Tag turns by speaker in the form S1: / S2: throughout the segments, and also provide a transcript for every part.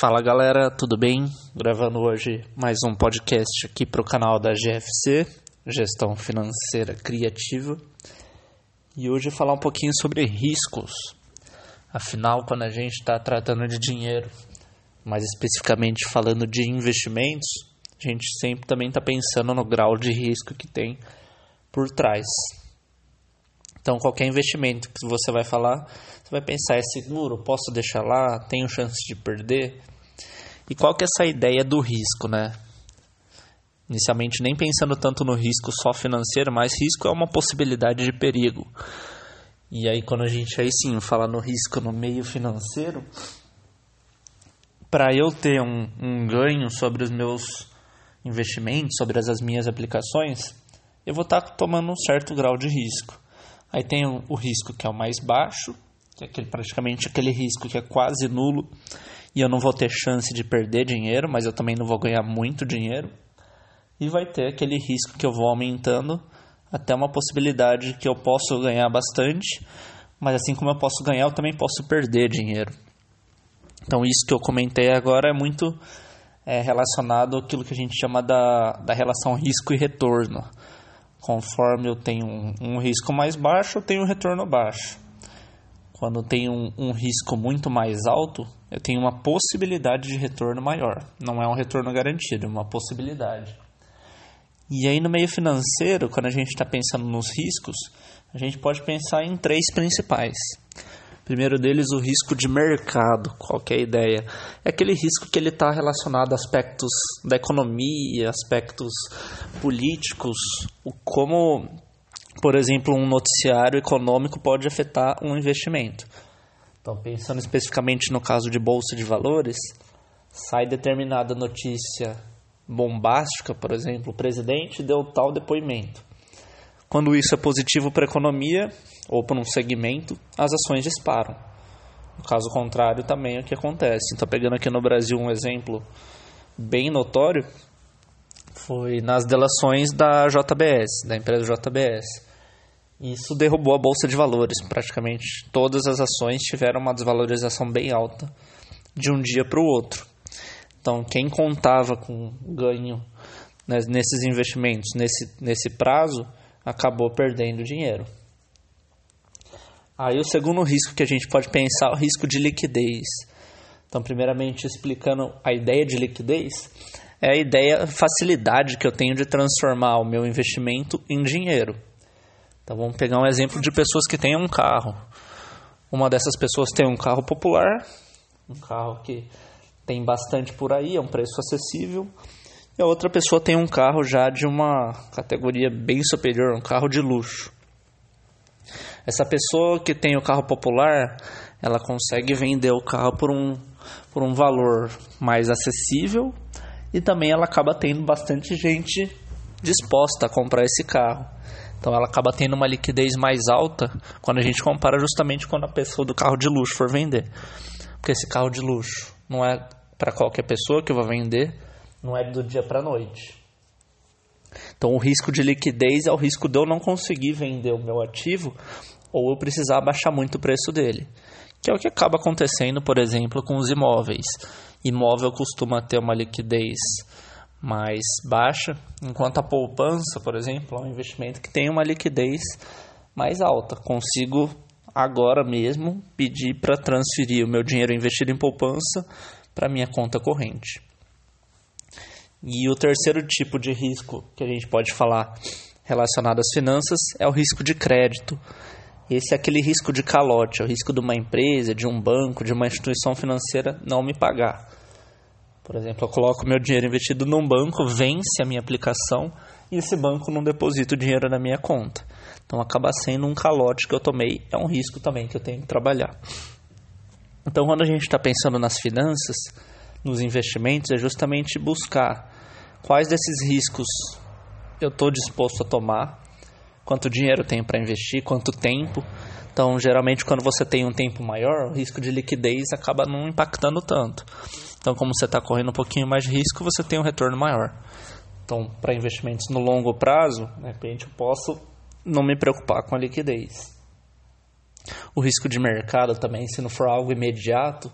S1: Fala galera, tudo bem? Gravando hoje mais um podcast aqui para o canal da GFC, Gestão Financeira Criativa. E hoje falar um pouquinho sobre riscos. Afinal, quando a gente está tratando de dinheiro, mais especificamente falando de investimentos, a gente sempre também está pensando no grau de risco que tem por trás. Então, qualquer investimento que você vai falar, você vai pensar: é seguro? Posso deixar lá? Tenho chance de perder? E qual que é essa ideia do risco, né? Inicialmente, nem pensando tanto no risco só financeiro, mas risco é uma possibilidade de perigo. E aí, quando a gente aí sim fala no risco no meio financeiro, para eu ter um, um ganho sobre os meus investimentos, sobre as, as minhas aplicações, eu vou estar tá tomando um certo grau de risco. Aí tem o, risco que é o mais baixo, que é aquele, praticamente aquele risco que é quase nulo e eu não vou ter chance de perder dinheiro, mas eu também não vou ganhar muito dinheiro. E vai ter aquele risco que eu vou aumentando até uma possibilidade que eu posso ganhar bastante, mas assim como eu posso ganhar, eu também posso perder dinheiro. Então, isso que eu comentei agora é muito é, relacionado àquilo que a gente chama da, da relação risco e retorno. Conforme eu tenho um, um risco mais baixo, eu tenho um retorno baixo. Quando eu tenho um, um risco muito mais alto, eu tenho uma possibilidade de retorno maior. Não é um retorno garantido, é uma possibilidade. E aí, no meio financeiro, quando a gente está pensando nos riscos, a gente pode pensar em três principais. Primeiro deles, o risco de mercado. Qual é a ideia? É aquele risco que ele está relacionado a aspectos da economia, aspectos políticos, como, por exemplo, um noticiário econômico pode afetar um investimento. Então, pensando especificamente no caso de bolsa de valores, sai determinada notícia bombástica, por exemplo, o presidente deu tal depoimento. Quando isso é positivo para a economia ou para um segmento, as ações disparam. No caso contrário, também é o que acontece. Então, pegando aqui no Brasil um exemplo bem notório, foi nas delações da JBS, da empresa JBS. Isso derrubou a bolsa de valores. Praticamente todas as ações tiveram uma desvalorização bem alta de um dia para o outro. Então, quem contava com ganho né, nesses investimentos nesse, nesse prazo acabou perdendo dinheiro. Aí o segundo risco que a gente pode pensar é o risco de liquidez. Então, primeiramente explicando a ideia de liquidez, é a ideia, a facilidade que eu tenho de transformar o meu investimento em dinheiro. Então vamos pegar um exemplo de pessoas que têm um carro. Uma dessas pessoas tem um carro popular, um carro que tem bastante por aí, é um preço acessível, e a outra pessoa tem um carro já de uma categoria bem superior, um carro de luxo. Essa pessoa que tem o carro popular, ela consegue vender o carro por um, por um valor mais acessível e também ela acaba tendo bastante gente disposta a comprar esse carro. Então ela acaba tendo uma liquidez mais alta quando a gente compara justamente quando a pessoa do carro de luxo for vender. Porque esse carro de luxo não é para qualquer pessoa que vai vender, não é do dia para noite. Então, o risco de liquidez é o risco de eu não conseguir vender o meu ativo ou eu precisar baixar muito o preço dele, que é o que acaba acontecendo, por exemplo, com os imóveis. Imóvel costuma ter uma liquidez mais baixa, enquanto a poupança, por exemplo, é um investimento que tem uma liquidez mais alta. Consigo agora mesmo pedir para transferir o meu dinheiro investido em poupança para minha conta corrente. E o terceiro tipo de risco que a gente pode falar relacionado às finanças é o risco de crédito. Esse é aquele risco de calote, é o risco de uma empresa, de um banco, de uma instituição financeira não me pagar. Por exemplo, eu coloco meu dinheiro investido num banco, vence a minha aplicação e esse banco não deposita o dinheiro na minha conta. Então acaba sendo um calote que eu tomei, é um risco também que eu tenho que trabalhar. Então, quando a gente está pensando nas finanças, nos investimentos, é justamente buscar quais desses riscos eu estou disposto a tomar, quanto dinheiro eu tenho para investir, quanto tempo. Então, geralmente, quando você tem um tempo maior, o risco de liquidez acaba não impactando tanto. Então, como você está correndo um pouquinho mais de risco, você tem um retorno maior. Então, para investimentos no longo prazo, de repente, eu posso não me preocupar com a liquidez. O risco de mercado também, se não for algo imediato,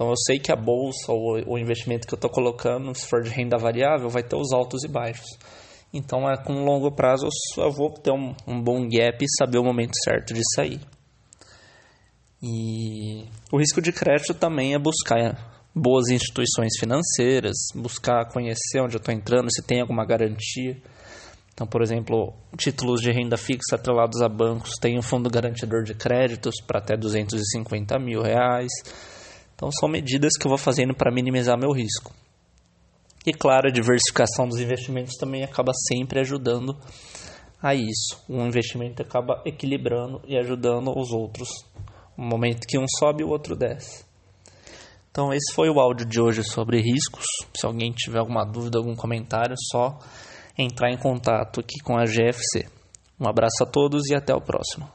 S1: Então eu sei que a bolsa ou o investimento que eu estou colocando, se for de renda variável, vai ter os altos e baixos. Então é com longo prazo eu vou ter um, um bom gap e saber o momento certo de sair. E o risco de crédito também é buscar boas instituições financeiras, buscar conhecer onde eu estou entrando, se tem alguma garantia. Então, por exemplo, títulos de renda fixa atrelados a bancos têm um fundo garantidor de créditos para até 250 mil reais. Então, são medidas que eu vou fazendo para minimizar meu risco. E, claro, a diversificação dos investimentos também acaba sempre ajudando a isso. Um investimento acaba equilibrando e ajudando os outros. No momento que um sobe, o outro desce. Então, esse foi o áudio de hoje sobre riscos. Se alguém tiver alguma dúvida, algum comentário, só entrar em contato aqui com a GFC. Um abraço a todos e até o próximo.